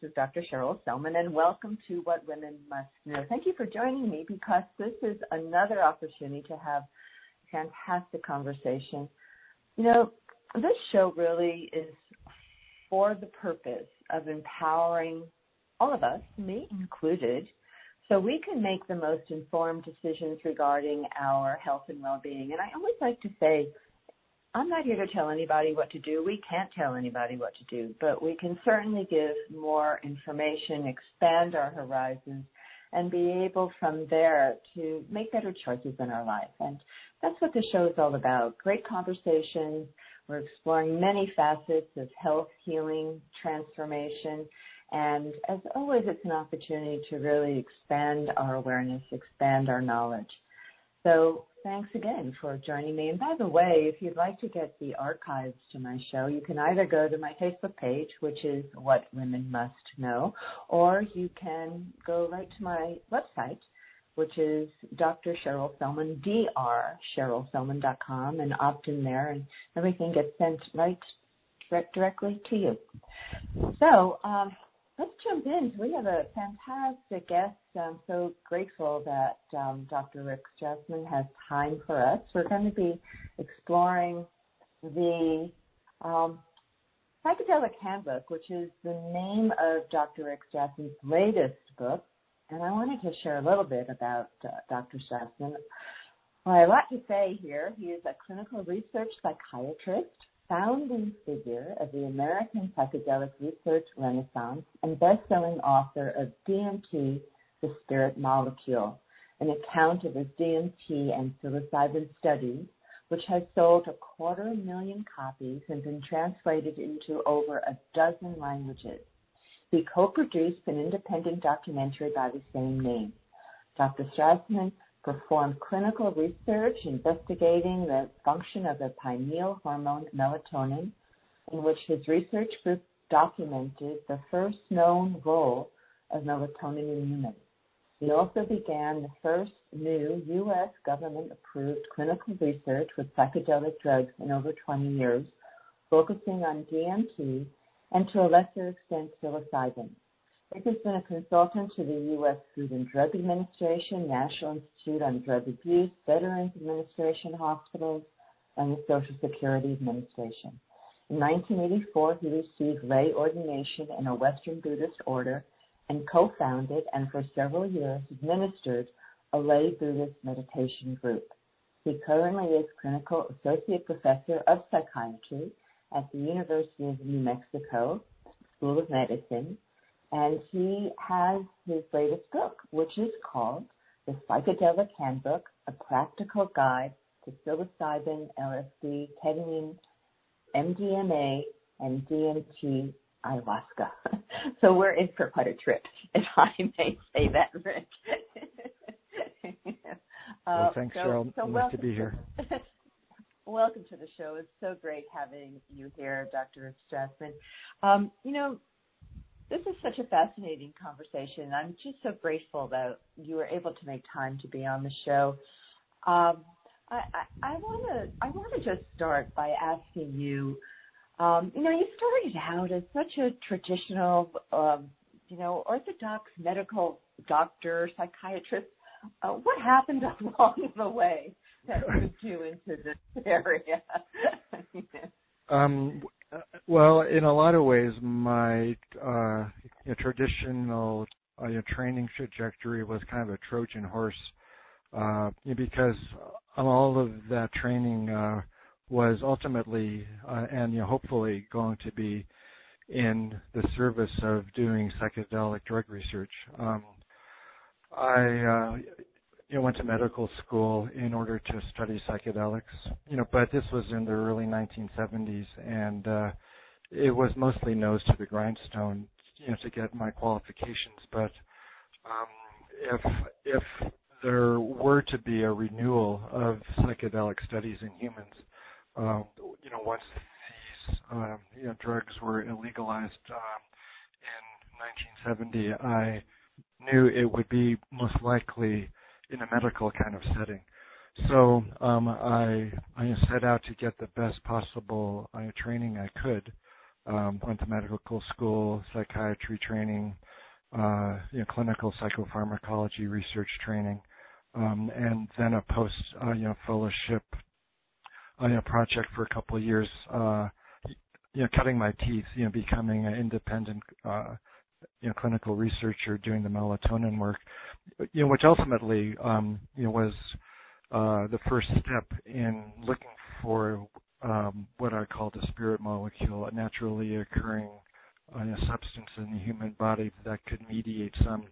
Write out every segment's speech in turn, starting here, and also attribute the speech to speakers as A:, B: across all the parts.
A: This is Dr. Cheryl Selman, and welcome to What Women Must Know. Thank you for joining me because this is another opportunity to have a fantastic conversation. You know, this show really is for the purpose of empowering all of us, me included, so we can make the most informed decisions regarding our health and well-being. And I always like to say, I'm not here to tell anybody what to do. We can't tell anybody what to do, but we can certainly give more information, expand our horizons, and be able from there to make better choices in our life. And that's what the show is all about. Great conversations. We're exploring many facets of health, healing, transformation. And as always, it's an opportunity to really expand our awareness, expand our knowledge. So thanks again for joining me. And by the way, if you'd like to get the archives to my show, you can either go to my Facebook page, which is What Women Must Know, or you can go right to my website, which is Dr. Cheryl Selman, drcherylselman.com, and opt in there, and everything gets sent right directly to you. So, um, let's jump in. We have a fantastic guest. I'm so grateful that um, Dr. Rick Strassman has time for us. We're going to be exploring the um, Psychedelic Handbook, which is the name of Dr. Rick Strassman's latest book. And I wanted to share a little bit about uh, Dr. Strassman. Well, I have a lot to say here. He is a clinical research psychiatrist, founding figure of the American psychedelic research renaissance and best-selling author of DMT, The Spirit Molecule, an account of his DMT and psilocybin studies, which has sold a quarter million copies and been translated into over a dozen languages. He co-produced an independent documentary by the same name. Dr. Strassman performed clinical research investigating the function of the pineal hormone melatonin, in which his research group documented the first known role of melatonin in humans. He also began the first new U.S. government-approved clinical research with psychedelic drugs in over 20 years, focusing on DMT and to a lesser extent psilocybin. Rick has been a consultant to the U.S. Food and Drug Administration, National Institute on Drug Abuse, Veterans Administration hospitals, and the Social Security Administration. In 1984, he received lay ordination in a Western Buddhist order and co-founded and for several years administered a lay Buddhist meditation group. He currently is clinical associate professor of psychiatry at the University of New Mexico School of Medicine and he has his latest book, which is called The Psychedelic Handbook, a practical guide to psilocybin, LSD, ketamine, MDMA, and DMT ayahuasca. so we're in for quite a trip, if I may say that, Rick.
B: well, thanks, uh, so, Cheryl. So nice to be here.
A: welcome to the show. It's so great having you here, Dr. Strassman. Um, you know, this is such a fascinating conversation. I'm just so grateful that you were able to make time to be on the show. Um, I want to I want to just start by asking you. Um, you know, you started out as such a traditional, um, you know, orthodox medical doctor, psychiatrist. Uh, what happened along the way that moved you into this area?
B: um, well, in a lot of ways, my uh, you know, traditional uh, you know, training trajectory was kind of a Trojan horse uh, because all of that training uh, was ultimately uh, and you know, hopefully going to be in the service of doing psychedelic drug research. Um, I uh, you know, went to medical school in order to study psychedelics, you know, but this was in the early 1970s, and uh, it was mostly nose to the grindstone, you know, to get my qualifications. But um, if if there were to be a renewal of psychedelic studies in humans, um, you know, once these um, you know drugs were illegalized um, in 1970, I knew it would be most likely in a medical kind of setting. So um, I, I set out to get the best possible uh, training I could um, went to medical school, psychiatry training, uh, you know, clinical psychopharmacology research training, um, and then a post, uh, you know, fellowship, uh, you know, project for a couple of years, uh, you know, cutting my teeth, you know, becoming an independent, uh, you know, clinical researcher doing the melatonin work, you know, which ultimately, um, you know, was uh, the first step in looking for um, what I call the spirit molecule, a naturally occurring uh, substance in the human body that could mediate some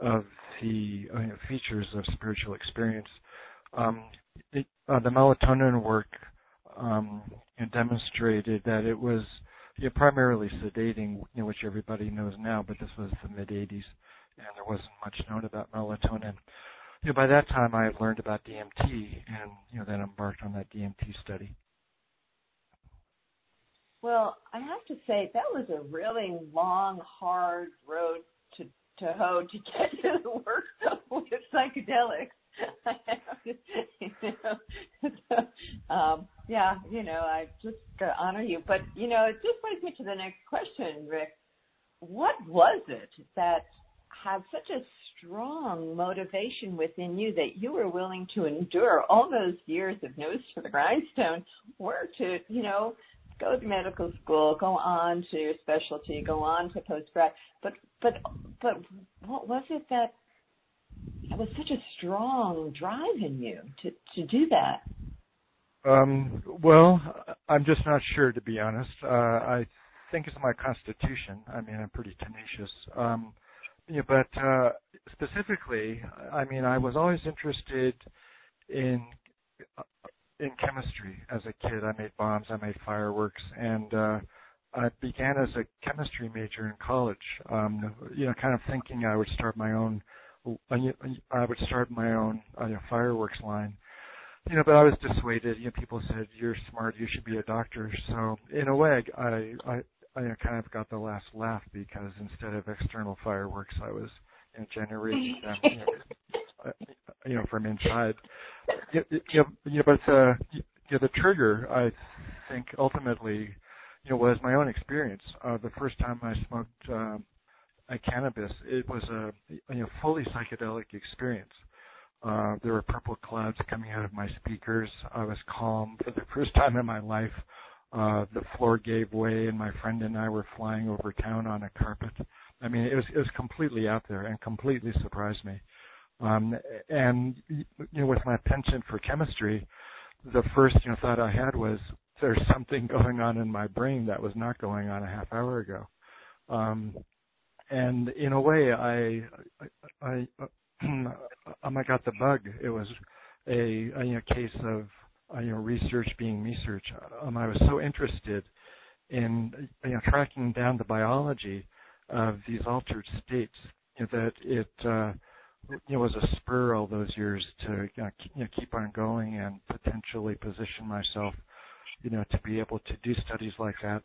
B: of the uh, features of spiritual experience. Um, uh, the melatonin work um, demonstrated that it was you know, primarily sedating, you know, which everybody knows now, but this was the mid 80s, and there wasn't much known about melatonin. You know, by that time, I had learned about DMT, and you know, then embarked on that DMT study.
A: Well, I have to say that was a really long, hard road to to hoe to get to the work with psychedelics. you know, so, um, yeah, you know, I just uh, honor you. But you know, it just brings me to the next question, Rick. What was it that had such a strong motivation within you that you were willing to endure all those years of nose to the grindstone work to, you know, go to medical school, go on to your specialty, go on to postgrad. But but but what was it that that was such a strong drive in you to to do that?
B: Um, well, I'm just not sure to be honest. Uh, I think it's my constitution. I mean, I'm pretty tenacious. Um, yeah, but uh, specifically, I mean, I was always interested in in chemistry as a kid. I made bombs, I made fireworks, and uh, I began as a chemistry major in college. Um, you know, kind of thinking I would start my own. I would start my own uh, you know, fireworks line. You know, but I was dissuaded. You know, people said you're smart, you should be a doctor. So in a way, I I I kind of got the last laugh because instead of external fireworks, I was you know, generating them. You know, uh, you know, from inside. Uh, the trigger, I think, ultimately, you know, was my own experience. Uh, the first time I smoked um, a cannabis, it was a you know fully psychedelic experience. Uh, there were purple clouds coming out of my speakers. I was calm for the first time in my life. The floor gave way, and my friend and I were flying over town on a carpet. I mean, it was it was completely out there and completely surprised me. Um, and you know, with my penchant for chemistry, the first you know thought I had was there's something going on in my brain that was not going on a half hour ago. Um, and in a way, I I, I, I got the bug. It was a, a you know, case of uh, you know research being research. Um, I was so interested in you know tracking down the biology of these altered states you know, that it uh, know, was a spur all those years to you know, keep, on going and potentially position myself, you know, to be able to do studies like that.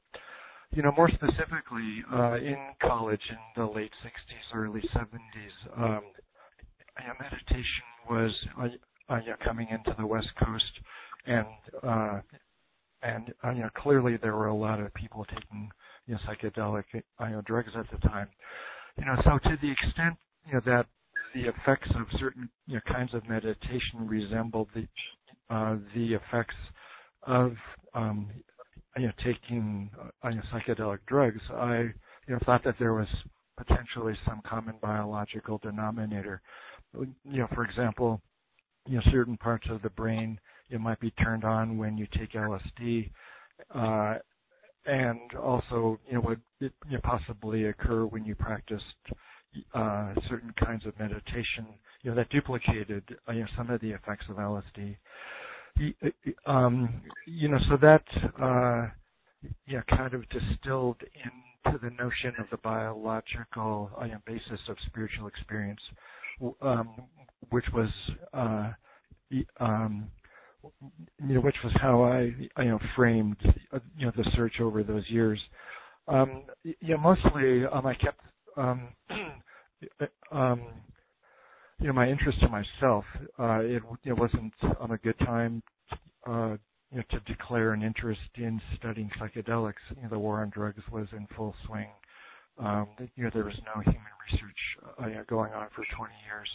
B: You know, more specifically, uh, in college in the late 60s, early 70s, um, meditation was uh, uh, you know, coming into the West Coast, and uh, and uh, you know, clearly there were a lot of people taking you know psychedelic uh, you know, drugs at the time. You know, so to the extent you know that the effects of certain you know, kinds of meditation resemble the uh, the effects of um, you know, taking uh, psychedelic drugs. I you know, thought that there was potentially some common biological denominator. You know, for example, you know, certain parts of the brain it might be turned on when you take LSD, uh, and also you know would it, you know, possibly occur when you practiced uh, certain kinds of meditation, you know, that duplicated, uh, you know, some of the effects of LSD. Uh, um, you know, so that, uh, yeah, kind of distilled into the notion of the biological uh, you know, basis of spiritual experience, um, which was, uh, um, you know, which was how I, you know, framed, you know, the search over those years. Um, you know, mostly um, I kept um, um, you know, my interest in myself, uh, it, it wasn't on a good time, uh, you know, to declare an interest in studying psychedelics, you know, the war on drugs was in full swing. Um, you know, there was no human research uh, going on for 20 years.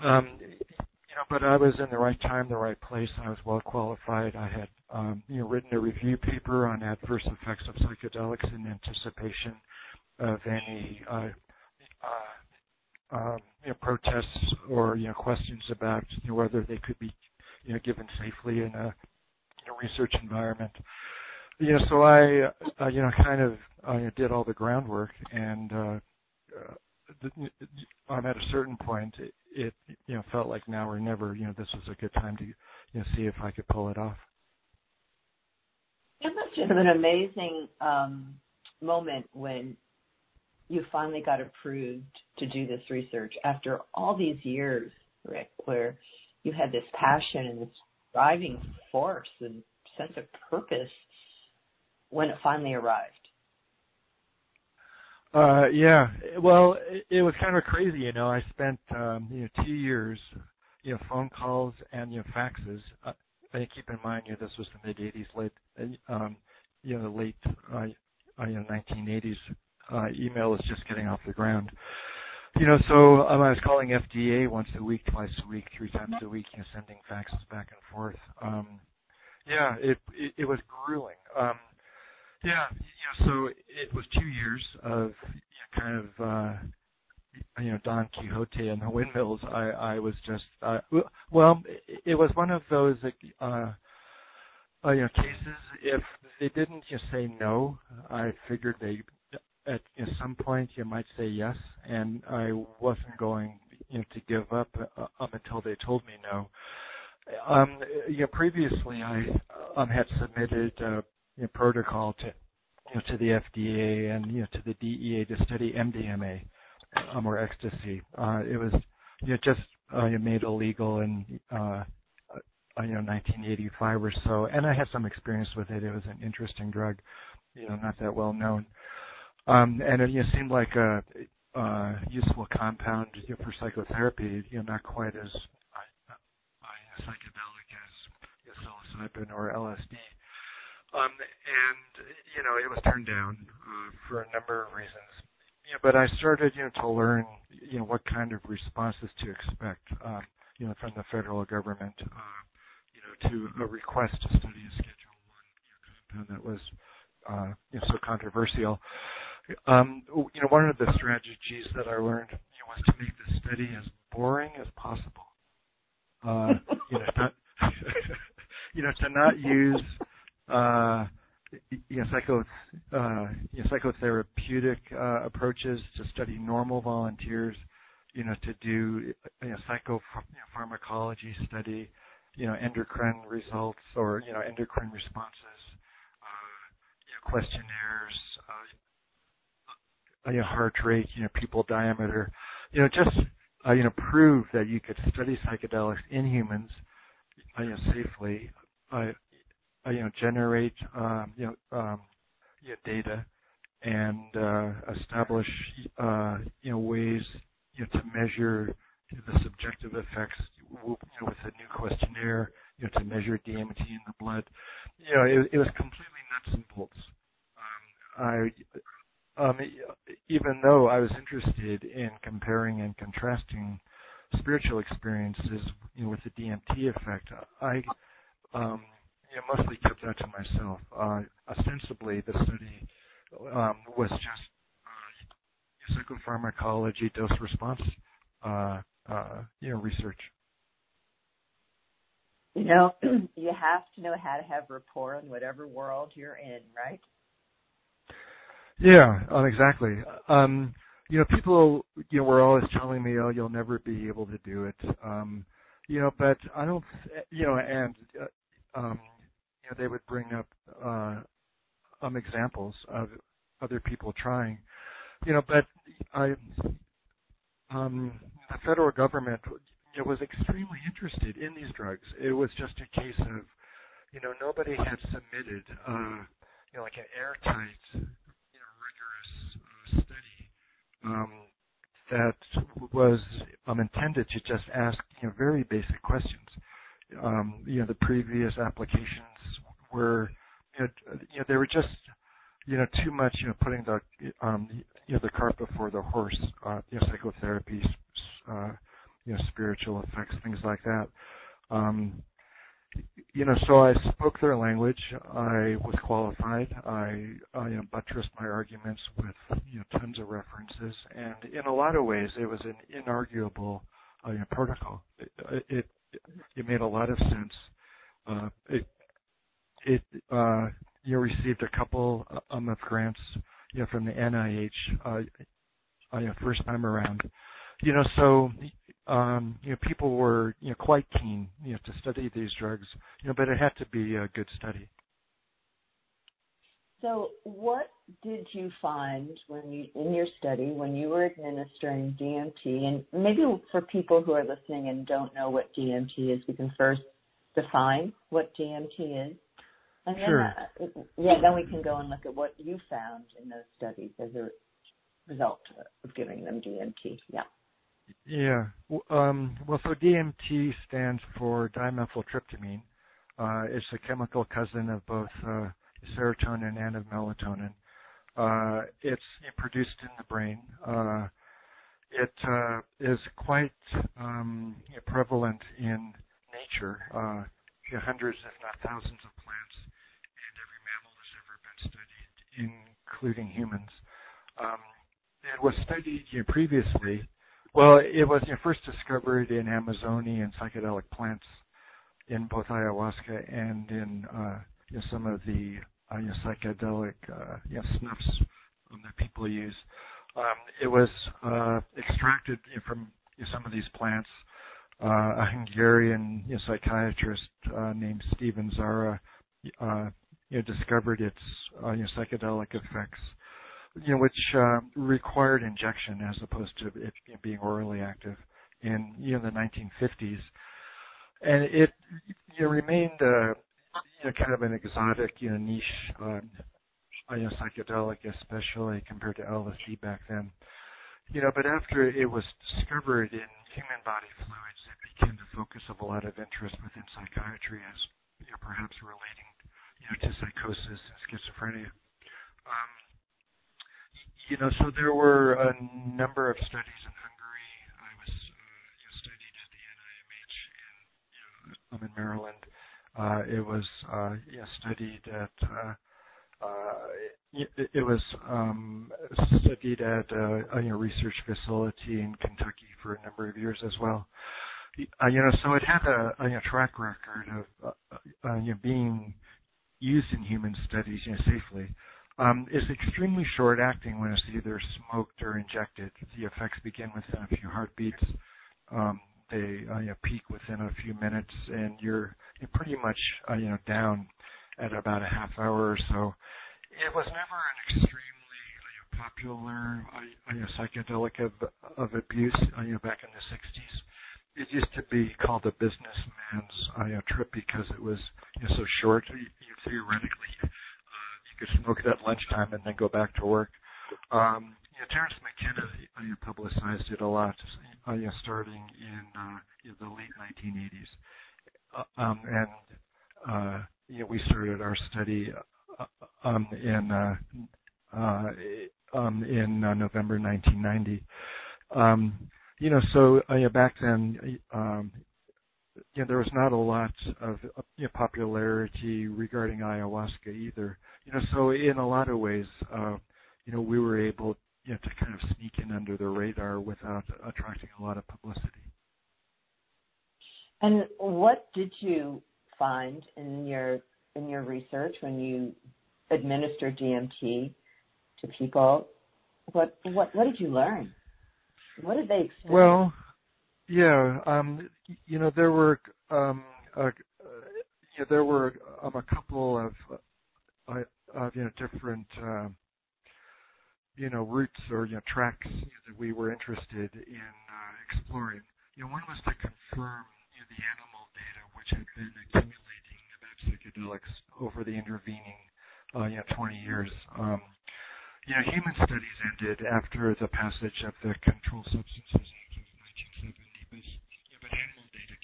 B: Um, you know, but I was in the right time, the right place. I was well qualified. I had, um, you know, written a review paper on adverse effects of psychedelics in anticipation of any uh, uh, um, protests or questions about whether they could be given safely in a research environment. You know, so I uh, you know kind of did all the groundwork, and at a certain point, it, it you know felt like now or never. You know, this was a good time to see if I could pull it off.
A: It must have been an amazing um, moment when you finally got approved to do this research after all these years, Rick, where you had this passion and this driving force and sense of purpose when it finally arrived.
B: Uh, yeah. Well, it, it was kind of crazy, you know. I spent um, you know two years, you know, phone calls and you know faxes. Uh, and keep in mind, you know, this was the mid '80s, late, um, you know, the late, uh, uh you know, 1980s uh, email is just getting off the ground. You know, so um, I was calling FDA once a week, twice a week, three times a week, you know, sending faxes back and forth. Um, yeah, it, it it was grueling. Um, yeah, you know, so it was two years of you know, kind of uh, you know Don Quixote and the windmills. I I was just uh, well, it was one of those uh, uh, you know cases. If they didn't just say no, I figured they at, some point you might say yes, and I wasn't going you know to give up uh, up until they told me no. Um, you know, previously I um, had submitted a you know, protocol to you know to the FDA and you know to the DEA to study MDMA um, or ecstasy. Uh, it was you know just uh, made illegal in uh, uh, you know 1985 or so, and I had some experience with it. It was an interesting drug, you know, not that well known. Um, and it seemed like a, useful compound for psychotherapy, you know, not quite as uh, uh, psychedelic as psilocybin or LSD. Um, and you know, it was turned down uh, for a number of reasons. But I started, to learn, you know, what kind of responses to expect, um, you know, from the federal government, uh, you know, to a request to study a Schedule know, compound that was, uh, so controversial. Um, you know, one of the strategies that I learned you know, was to make the study as boring as possible. Uh, you know, not, you know, to not use uh, you know, psycho, uh, you know, psychotherapeutic uh, approaches to study normal volunteers. You know, to do you know, psychopharmacology study, you know, endocrine results or you know, endocrine responses, uh, you know, questionnaires, uh, you know, heart rate, you know, pupil diameter, you know, just uh, you know, prove that you could study psychedelics in humans, uh, you know, safely, uh, uh, you know, generate um, you know, um, you know, data, and uh, establish uh, you know ways you know to measure the subjective effects you know, with a new questionnaire, you know, to measure DMT in the blood. You know, it, it was completely nuts and bolts. Um, I um, even though I was interested in comparing and contrasting spiritual experiences you know, with the DMT effect, I um, you know, mostly kept that to myself. Uh, ostensibly, the study um, was just uh, psychopharmacology dose response uh, uh, you know research.
A: You know, you have to know how to have rapport in whatever world you're in, right?
B: Yeah, um, exactly. Um, you know, people, you know, were always telling me, "Oh, you'll never be able to do it." Um, you know, but I don't, you know, and uh, um, you know, they would bring up uh, um examples of other people trying. You know, but I, um, the federal government you know, was extremely interested in these drugs. It was just a case of, you know, nobody had submitted, uh, you know, like an airtight um, that was um, intended to just ask you know, very basic questions. Um, you know, the previous applications were, you know, you know they were just you know too much you know putting the um you know the cart before the horse uh you know psychotherapy uh you know spiritual effects things like that um you know, so I spoke their language. I was qualified. I, I you know, buttressed my arguments with you know tons of references, and in a lot of ways, it was an inarguable uh, you know, protocol. It, it it made a lot of sense. Uh, it it uh, you received a couple um, of grants you know from the NIH uh, uh, first time around. You know, so um, you know, people were you know quite keen you know to study these drugs, you know, but it had to be a good study.
A: So, what did you find when you in your study when you were administering DMT? And maybe for people who are listening and don't know what DMT is, we can first define what DMT is, and then
B: sure.
A: uh, yeah, then we can go and look at what you found in those studies as a result of giving them DMT. Yeah.
B: Yeah. Um, well, so DMT stands for dimethyltryptamine. Uh, it's a chemical cousin of both uh, serotonin and of melatonin. Uh, it's produced in the brain. Uh, it uh, is quite um, prevalent in nature. Uh, hundreds, if not thousands, of plants, and every mammal has ever been studied, including humans. Um, it was studied previously well, it was first discovered in Amazonian psychedelic plants in both ayahuasca and in uh, you know, some of the uh, you know, psychedelic uh, you know, snuffs um, that people use. Um, it was uh, extracted you know, from you know, some of these plants. Uh, a Hungarian you know, psychiatrist uh, named Stephen Szara uh, you know, discovered its uh, you know, psychedelic effects you know, which uh, required injection as opposed to it being orally active in you know the 1950s, and it you know, remained uh, you know kind of an exotic you know niche um, you know psychedelic, especially compared to LSD back then. You know, but after it was discovered in human body fluids, it became the focus of a lot of interest within psychiatry as you know, perhaps relating you know to psychosis and schizophrenia. Um, you know, so there were a number of studies in Hungary. I was uh, you studied at the NIMH in you know, I'm in Maryland. Uh, it was uh, you studied at uh, uh, it, it was um, studied at a, a you know, research facility in Kentucky for a number of years as well. Uh, you know, so it had a, a you know, track record of uh, uh, you know, being used in human studies you know, safely um, is extremely short acting when it's either smoked or injected. The effects begin within a few heartbeats. Um, they uh, you know, peak within a few minutes, and you're, you're pretty much uh, you know down at about a half hour or so. It was never an extremely uh, popular uh, you know, psychedelic of, of abuse uh, you know, back in the 60s. It used to be called a businessman's uh, you know, trip because it was you know, so short. You, you theoretically could smoke it at lunchtime and then go back to work. Um, you know, Terence McKenna you publicized it a lot, uh, you starting in uh, the late 1980s, uh, um, and uh, you we started our study uh, um, in uh, uh, um, in uh, November 1990. Um, you know, so uh, know, back then, um, you know, there was not a lot of you know, popularity regarding ayahuasca either. You know, so in a lot of ways, uh, you know, we were able you know, to kind of sneak in under the radar without attracting a lot of publicity.
A: And what did you find in your in your research when you administered DMT to people? What what what did you learn? What did they experience?
B: Well, yeah, um, you know, there were um, uh, there were um, a couple of uh, of you know different uh, you know routes or you know tracks you know, that we were interested in uh, exploring. You know, one was to confirm you know, the animal data which had been accumulating about psychedelics over the intervening uh, you know 20 years. Um, you know, human studies ended after the passage of the Controlled Substances Act of 1970, but,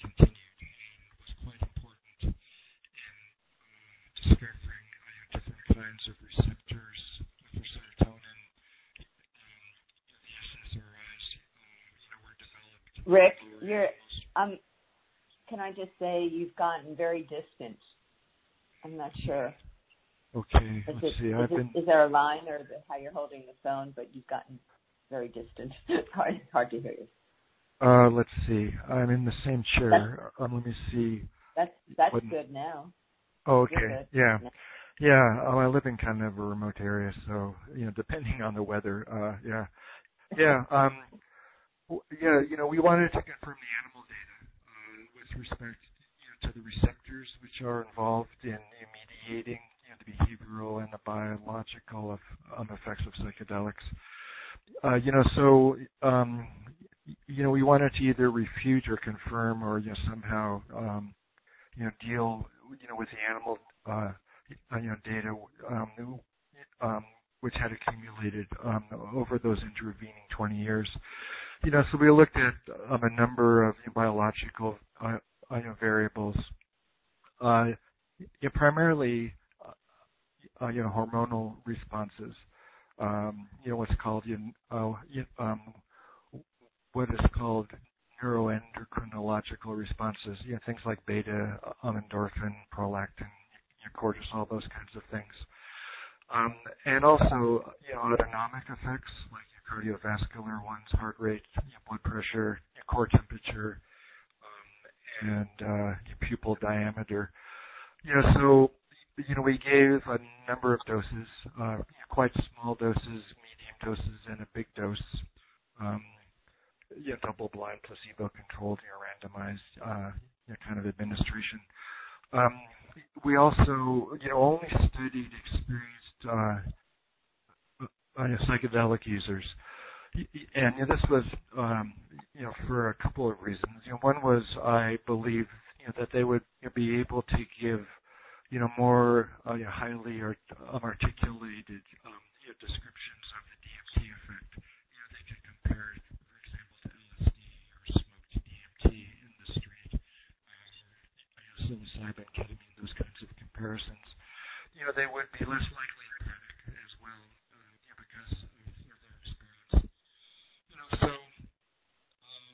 B: continued and was quite important in uh, discovering kinds of receptors for serotonin. Um, the SSRIs, uh, were developed.
A: Rick, you're um. Can I just say you've gotten very distant? I'm not sure.
B: Okay,
A: is
B: let's see.
A: Is,
B: I've
A: it,
B: been.
A: Is there a line or the, how you're holding the phone, but you've gotten very distant? hard, hard to hear you.
B: Uh, let's see. I'm in the same chair. Um, let me see.
A: That's that's
B: what,
A: good now.
B: Oh, okay. Yeah.
A: Now.
B: Yeah. Oh, I live in kind of a remote area, so you know, depending on the weather. Uh, yeah. Yeah. Um. Yeah. You know, we wanted to confirm the animal data uh, with respect you know, to the receptors which are involved in mediating you know, the behavioral and the biological um, effects of psychedelics. Uh, you know, so um, you know, we wanted to either refute or confirm or you know somehow um, you know deal you know with the animal uh, you know data um, um, which had accumulated um, over those intervening 20 years. You know, so we looked at um, a number of biological uh, you know, variables, uh, you know, primarily uh, you know hormonal responses. Um, you know what's called you know, uh, um, what is called neuroendocrinological responses, you know, things like beta, um, endorphin, prolactin, you know, cortisol, those kinds of things. Um, and also, you know, autonomic effects like your cardiovascular ones, heart rate, you know, blood pressure, your core temperature, um, and uh, your pupil diameter. You know, so you know, we gave a number of doses, uh, quite small doses, medium doses, and a big dose. Um, you know, double-blind, placebo-controlled, you know, randomized, uh, you know, kind of administration. Um, we also, you know, only studied experienced uh, uh, psychedelic users, and you know, this was, um, you know, for a couple of reasons. You know, one was I believe you know, that they would you know, be able to give, you know, more uh, you know, highly art- um, articulated um, you know, descriptions of the DMT effect. You know, they could compare psilocybin, ketamine, those kinds of comparisons, you know, they would be less likely to panic as well, uh, you know, because of you know, their experience. You know, so uh,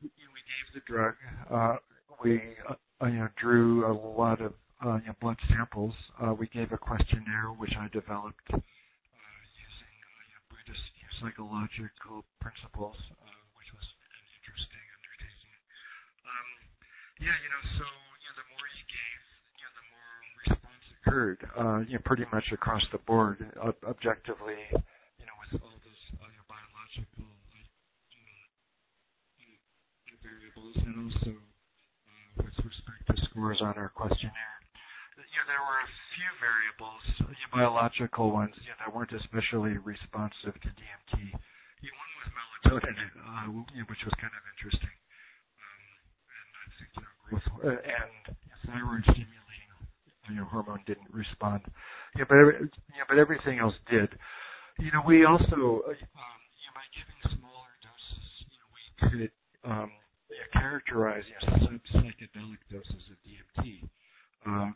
B: you know, we gave the drug. Uh, we uh, you know drew a lot of uh, you know, blood samples. Uh, we gave a questionnaire which I developed uh, using uh, you know, Buddhist you know, psychological principles, uh, which was an interesting undertaking. Um, yeah, you know, so occurred, uh, you know, pretty much across the board, uh, objectively, you know, with all those uh, you know, biological uh, variables, and also uh, with respect to scores on our questionnaire. You know, there were a few variables, you know, biological ones, you know, that weren't especially responsive to DMT. One was melatonin, uh, which was kind of interesting. Um, and you know, growth and thyroid stimulation you know, hormone didn't respond. Yeah, but yeah, but everything else did. You know, we also, uh, um, you know, by giving smaller doses, you know, we could um, yeah, characterize you know, sub-psychedelic doses of DMT. Um,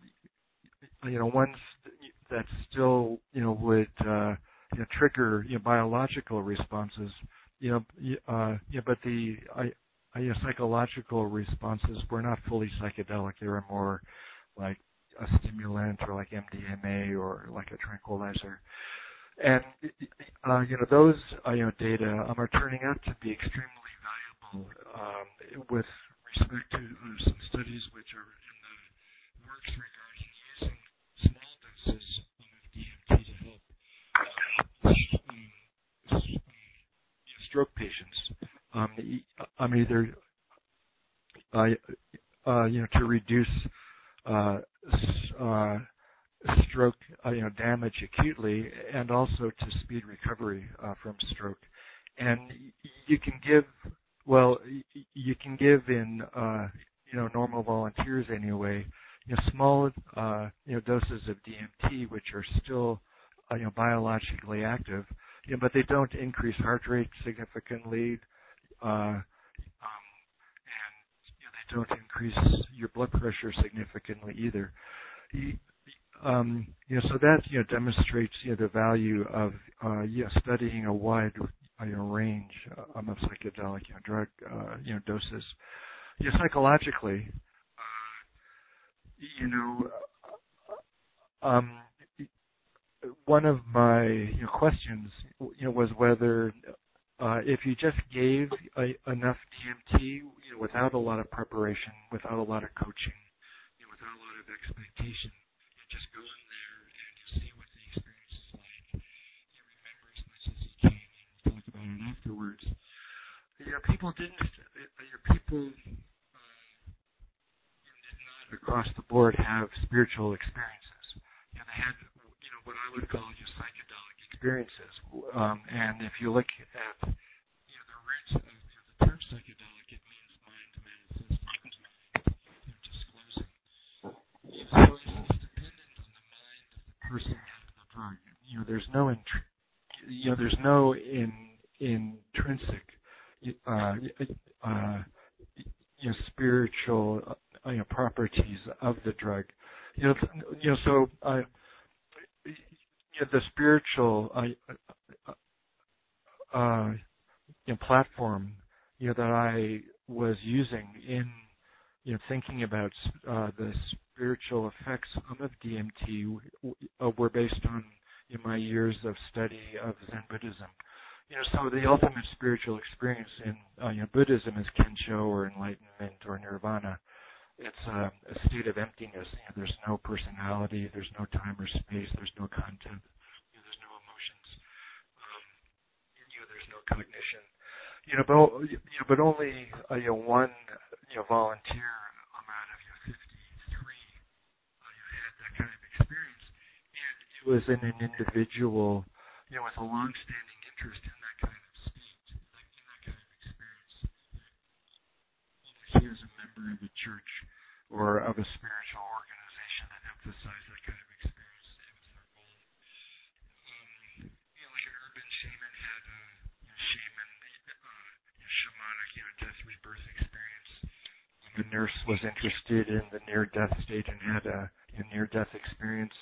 B: you know, ones that still, you know, would uh, you know, trigger you know, biological responses. You know, uh, but the uh, you know, psychological responses were not fully psychedelic. They were more like a stimulant or like MDMA or like a tranquilizer. And uh, you know those uh, you know data um, are turning out to be extremely valuable um, with respect to uh, some studies which are in the works regarding using small doses of DMT to help uh, um, stroke patients. Um, um, either uh, uh, you know to reduce uh, uh, stroke, uh, you know, damage acutely, and also to speed recovery uh, from stroke. And you can give, well, you can give in, uh, you know, normal volunteers anyway, you know, small, uh, you know, doses of DMT, which are still, uh, you know, biologically active, you know, but they don't increase heart rate significantly. Uh, don't increase your blood pressure significantly either. um, you know, so that you know demonstrates you know the value of uh, yeah studying a wide uh, you know, range um, of psychedelic you know, drug uh, you know doses. You know, psychologically, uh, you know, um, one of my you know, questions you know was whether uh, if you just gave a, enough DMT you know, without a lot of preparation, without a lot of coaching, you know, without a lot of expectation, you just go in there and you see what the experience is like. You remember as much as you can and talk about it afterwards. You know, people didn't. Your people uh, did not across the board have spiritual experiences. You know, they had you know what I would call just psychedelic experiences. Um, and if you look at you know, the roots of you know, the term psychedelic, it means mind manifesting, mind you know, disclosing. So it's dependent on the mind of the person and the drug. You know, there's no int- you know, there's no in intrinsic uh, uh, you know, spiritual uh, you know, properties of the drug. You know, you know, so uh, you know, the spiritual uh, uh, uh, you know, platform you know that I was using in you know thinking about uh, the spiritual effects of DMT uh, were based on know, my years of study of Zen Buddhism. You know, so the ultimate spiritual experience in uh, you know, Buddhism is Kensho or enlightenment or nirvana it's a, a state of emptiness. You know, there's no personality, there's no time or space, there's no content, you know, there's no emotions, um, you know, there's no cognition. You know, but only uh, you know one you know volunteer um, out of you know, 53 uh, you know, had that kind of experience, and it was in an individual, you know, with a long-standing interest in that kind of state, like in that kind of experience. You know, he was a member of a church or of a spiritual organization that emphasized that kind of experience. It was their goal. Um, you know, like an urban shaman had a you know, shaman, uh, you know, shamanic, you know, death rebirth experience. Um, a nurse was interested in the near-death state and had a, a near-death experience.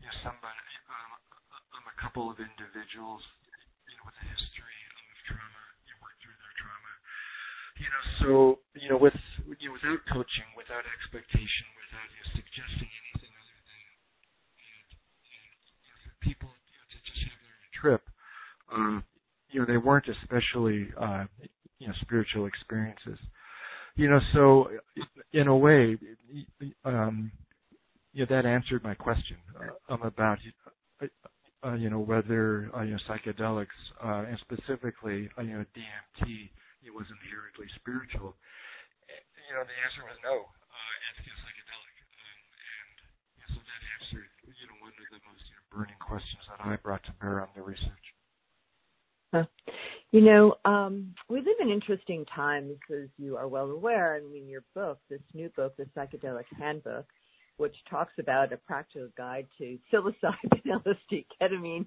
B: You know, somebody, um, um, a couple of individuals, you know, with a history of trauma, you know, worked through their trauma. You know, so you know, with you know, without coaching, without expectation, without you know, suggesting anything other than you know, you know, for people you know, to just have their trip, uh, you know, they weren't especially uh, you know spiritual experiences. You know, so in a way, um, you that answered my question uh, um, about uh, you know whether uh, you know psychedelics uh, and specifically uh, you know DMT it was inherently spiritual you know, the answer was no. Uh, it's just psychedelic. Um, and yeah, so that answered, you know, one of the most you know, burning questions that I brought to bear on the research.
A: You know, um, we live in interesting times, as you are well aware. I mean, your book, this new book, the Psychedelic Handbook, which talks about a practical guide to psilocybin, LSD, ketamine,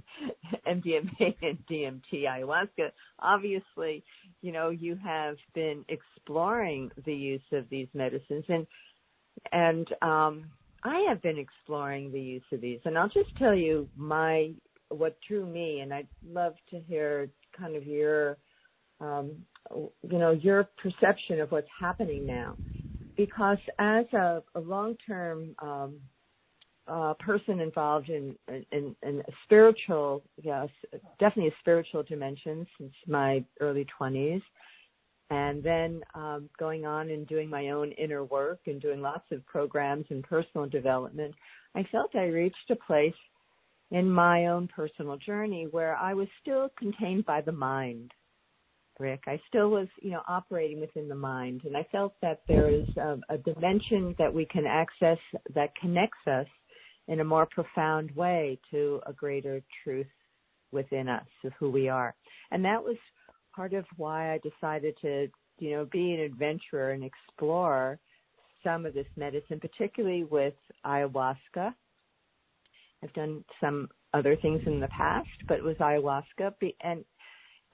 A: MDMA, and DMT, ayahuasca. Obviously, you know, you have been exploring the use of these medicines and, and, um, I have been exploring the use of these and I'll just tell you my, what drew me and I'd love to hear kind of your, um, you know, your perception of what's happening now. Because as a, a long-term um, uh, person involved in, in, in a spiritual, yes, definitely a spiritual dimension since my early 20s, and then um, going on and doing my own inner work and doing lots of programs and personal development, I felt I reached a place in my own personal journey where I was still contained by the mind Rick. I still was, you know, operating within the mind, and I felt that there is a, a dimension that we can access that connects us in a more profound way to a greater truth within us of who we are. And that was part of why I decided to, you know, be an adventurer and explore some of this medicine, particularly with ayahuasca. I've done some other things in the past, but it was ayahuasca, and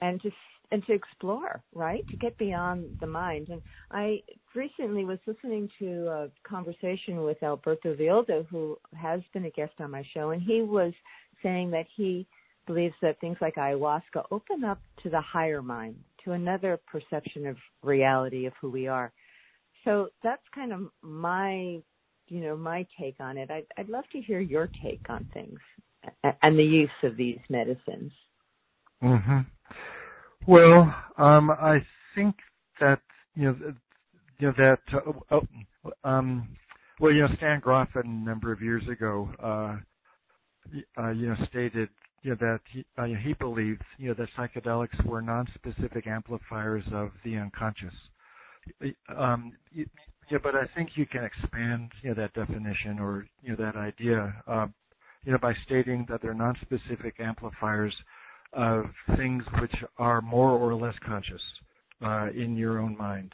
A: and to and to explore, right? To get beyond the mind. And I recently was listening to a conversation with Alberto Villoldo, who has been a guest on my show, and he was saying that he believes that things like ayahuasca open up to the higher mind, to another perception of reality of who we are. So that's kind of my, you know, my take on it. I'd, I'd love to hear your take on things and the use of these medicines.
B: Mhm. Well, um, I think that you know, you know that uh, oh, um, well, you know, Stan Grof a number of years ago, uh, uh, you know, stated you know, that he, uh, he believed you know that psychedelics were non-specific amplifiers of the unconscious. Um, yeah, but I think you can expand you know that definition or you know that idea, uh, you know, by stating that they're non-specific amplifiers of things which are more or less conscious uh, in your own mind.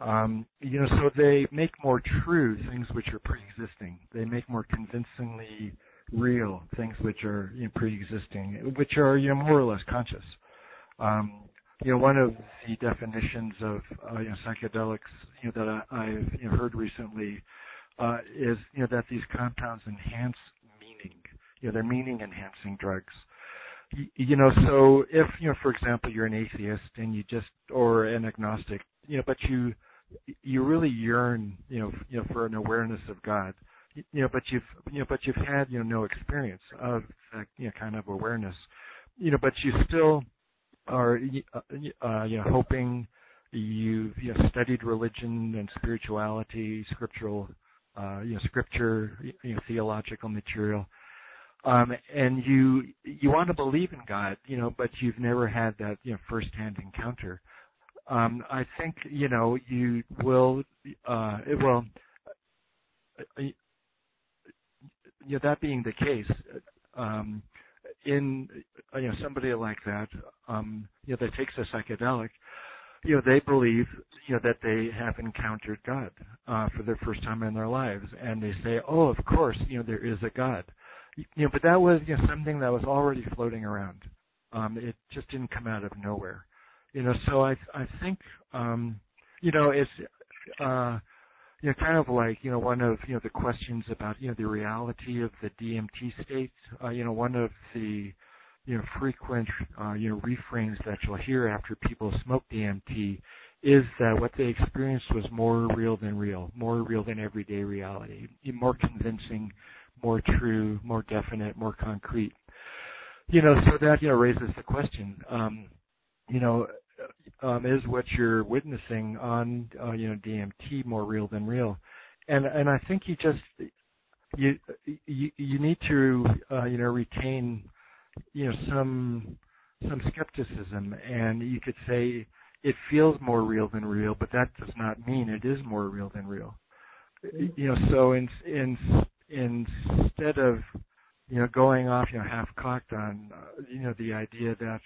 B: Um, you know, so they make more true things which are pre-existing. They make more convincingly real things which are you know, pre-existing, which are you know more or less conscious. Um, you know, one of the definitions of uh, you know, psychedelics you know, that I, have you know, heard recently uh, is you know that these compounds enhance meaning. You know, they're meaning-enhancing drugs. You, you know, so if you know, for example, you're an atheist and you just or an agnostic, you know, but you you really yearn, you know, you know, for an awareness of God you know, but you've you know, but you've had you know no experience of that you know kind of awareness, you know, but you still are uh, uh, you know hoping you've you know studied religion and spirituality, scriptural uh, you know scripture, you know theological material, um, and you you want to believe in God, you know, but you've never had that you know firsthand encounter. Um, I think you know you will uh, it will you know, that being the case, um, in you know somebody like that, um, you know, that takes a psychedelic, you know, they believe you know that they have encountered God uh, for the first time in their lives, and they say, oh, of course, you know, there is a God, you know, but that was you know something that was already floating around. Um, it just didn't come out of nowhere, you know. So I I think um, you know it's uh, you know, kind of like, you know, one of, you know, the questions about, you know, the reality of the DMT state, uh, you know, one of the, you know, frequent, uh, you know, refrains that you'll hear after people smoke DMT is that what they experienced was more real than real, more real than everyday reality, more convincing, more true, more definite, more concrete. You know, so that, you know, raises the question, um, you know, is what you're witnessing on uh, you know DMT more real than real, and and I think you just you you, you need to uh, you know retain you know some some skepticism, and you could say it feels more real than real, but that does not mean it is more real than real. You know, so in in instead of you know going off you know half cocked on uh, you know the idea that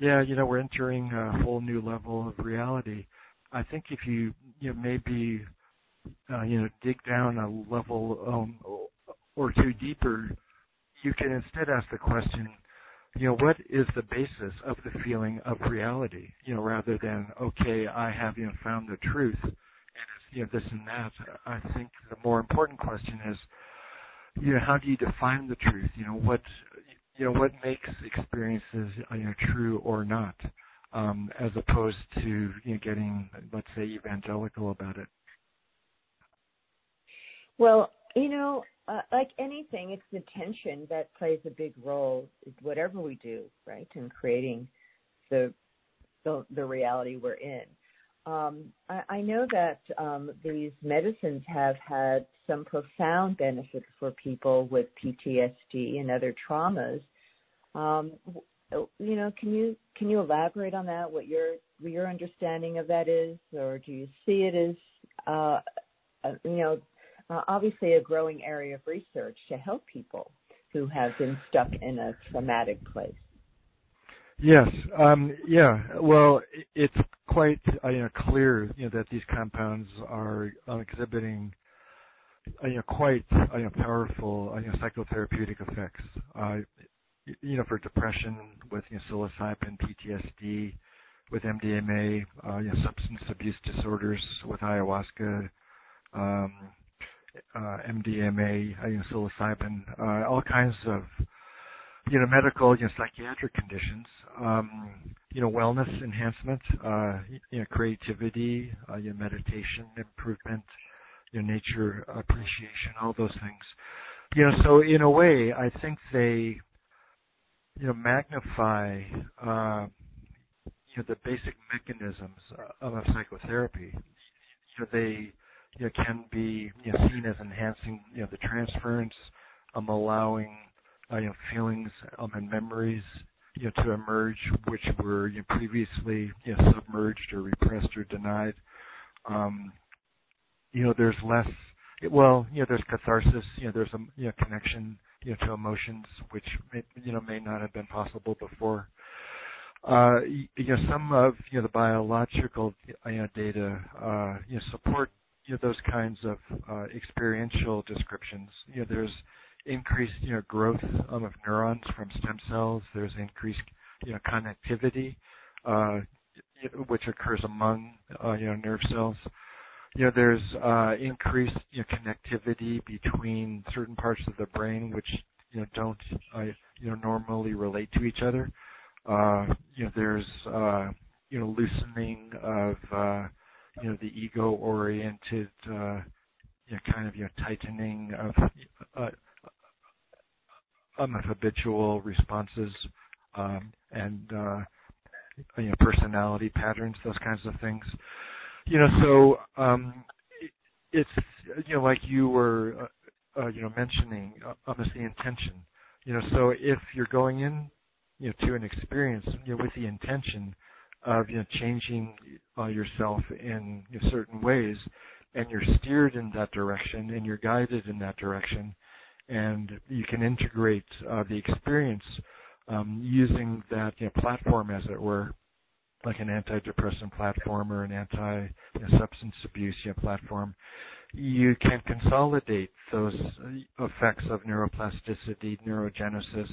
B: yeah, you know, we're entering a whole new level of reality. I think if you, you know, maybe, uh, you know, dig down a level um, or two deeper, you can instead ask the question, you know, what is the basis of the feeling of reality? You know, rather than, okay, I have, you know, found the truth and it's, you know, this and that. I think the more important question is, you know, how do you define the truth? You know, what you know what makes experiences you know true or not, um, as opposed to you know getting let's say evangelical about it.
A: Well, you know, uh, like anything, it's the tension that plays a big role. Whatever we do, right, in creating the the, the reality we're in. Um, I, I know that um, these medicines have had some profound benefit for people with PTSD and other traumas. Um, you know, can you can you elaborate on that? What your your understanding of that is, or do you see it as uh, uh, you know, uh, obviously a growing area of research to help people who have been stuck in a traumatic place?
B: Yes. Um, yeah. Well, it's quite uh, you know, clear you know, that these compounds are uh, exhibiting uh, you know, quite uh, you know, powerful uh, you know, psychotherapeutic effects. Uh, you know, for depression with you know, psilocybin, PTSD, with MDMA, uh, you know, substance abuse disorders with ayahuasca, um, uh, MDMA, you know, psilocybin, uh, all kinds of you know medical, you know, psychiatric conditions, um, you know, wellness enhancement, uh, you know, creativity, uh, you know, meditation improvement, you know, nature appreciation, all those things. You know, so in a way, I think they, you know, magnify, uh, you know, the basic mechanisms of psychotherapy. You know, they, you know, can be you know, seen as enhancing, you know, the transference, um, allowing, uh, you know, feelings um, and memories, you know, to emerge which were you know, previously you know, submerged or repressed or denied. Um, you know, there's less. Well, you know, there's catharsis. You know, there's a you know connection you know to emotions which may, you know may not have been possible before. Uh, you know, some of you know the biological you know, data uh, you know support you know those kinds of uh, experiential descriptions. You know, there's increased growth um, of neurons from stem cells. There's increased connectivity, uh, which occurs among uh, nerve cells there's uh, increased connectivity between certain parts of the brain which don't uh, normally relate to each other. Uh, there's uh, loosening of uh, the ego-oriented uh, kind of tightening of uh, um, habitual responses um, and uh, you know personality patterns, those kinds of things you know, so um, it's you know like you were uh, uh, you know mentioning uh, almost the intention. You know, so if you're going in you know to an experience you know with the intention of you know changing uh, yourself in you know, certain ways, and you're steered in that direction and you're guided in that direction, and you can integrate uh, the experience um, using that you know, platform, as it were, like an antidepressant platform or an anti-substance abuse platform, you can consolidate those effects of neuroplasticity, neurogenesis,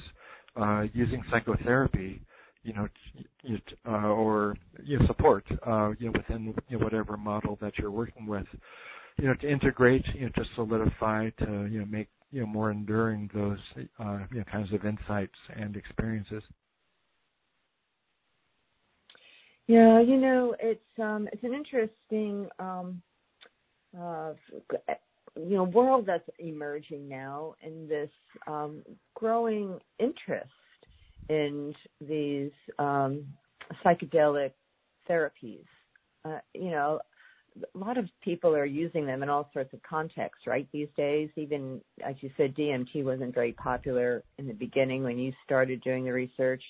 B: uh, using psychotherapy, you know, uh, or you know, support, uh, you know, within you know, whatever model that you're working with, you know, to integrate, you know, to solidify, to you know, make you know more enduring those uh, you know kinds of insights and experiences.
A: Yeah, you know, it's um it's an interesting um uh you know world that's emerging now in this um growing interest in these um psychedelic therapies. Uh, you know, a lot of people are using them in all sorts of contexts, right? These days, even as you said, DMT wasn't very popular in the beginning when you started doing the research,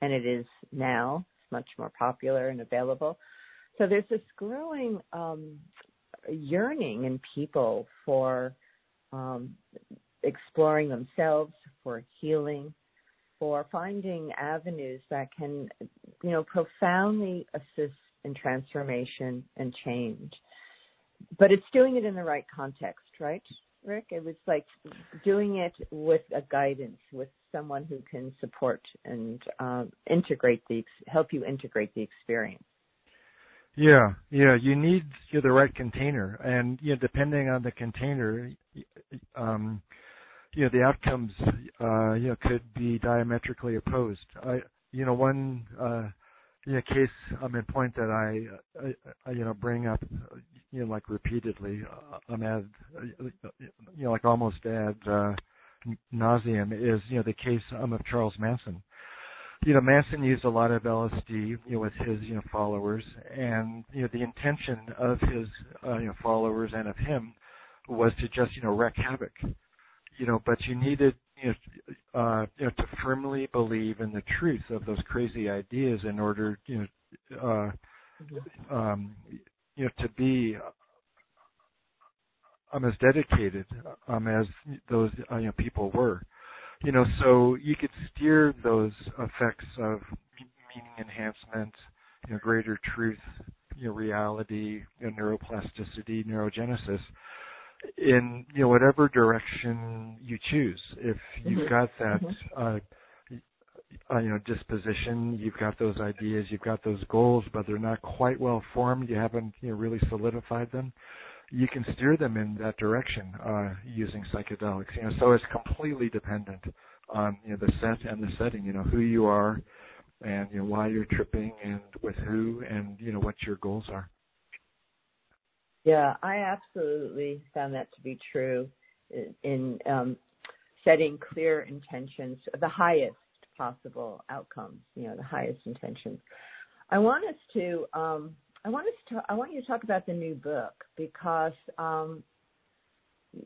A: and it is now much more popular and available. So there's this growing um, yearning in people for um, exploring themselves, for healing, for finding avenues that can, you know, profoundly assist in transformation and change. But it's doing it in the right context, right, Rick? It was like doing it with a guidance, with someone who can support and um, integrate the help you integrate the experience.
B: Yeah, yeah, you need the right container, and you know, depending on the container, um, you know, the outcomes, uh, you know, could be diametrically opposed. I, you know, one, uh, you know, case I'm in point that I, I, I, you know, bring up, you know, like repeatedly, uh, I'm at, you know, like almost ad uh, nauseum is, you know, the case um, of Charles Manson. You know, Manson used a lot of LSD, you know, with his, you know, followers, and you know, the intention of his, uh, you know, followers and of him was to just, you know, wreak havoc. You know, but you needed, you know, uh, you know, to firmly believe in the truth of those crazy ideas in order, you know, uh, mm-hmm. um, you know, to be um, as dedicated um, as those uh, you know, people were. You know, so you could steer those effects of meaning enhancement, you know, greater truth, you know, reality, you know, neuroplasticity, neurogenesis, in you know whatever direction you choose. If you've mm-hmm. got that mm-hmm. uh, uh, you know disposition. You've got those ideas, you've got those goals, but they're not quite well formed. You haven't you know really solidified them. You can steer them in that direction uh, using psychedelics. You know, so it's completely dependent on you know the set and the setting. You know who you are, and you know why you're tripping, and with who, and you know what your goals are.
A: Yeah, I absolutely found that to be true in um, setting clear intentions, the highest possible outcomes, you know, the highest intentions. I want us to, um, I want us to, I want you to talk about the new book because, um,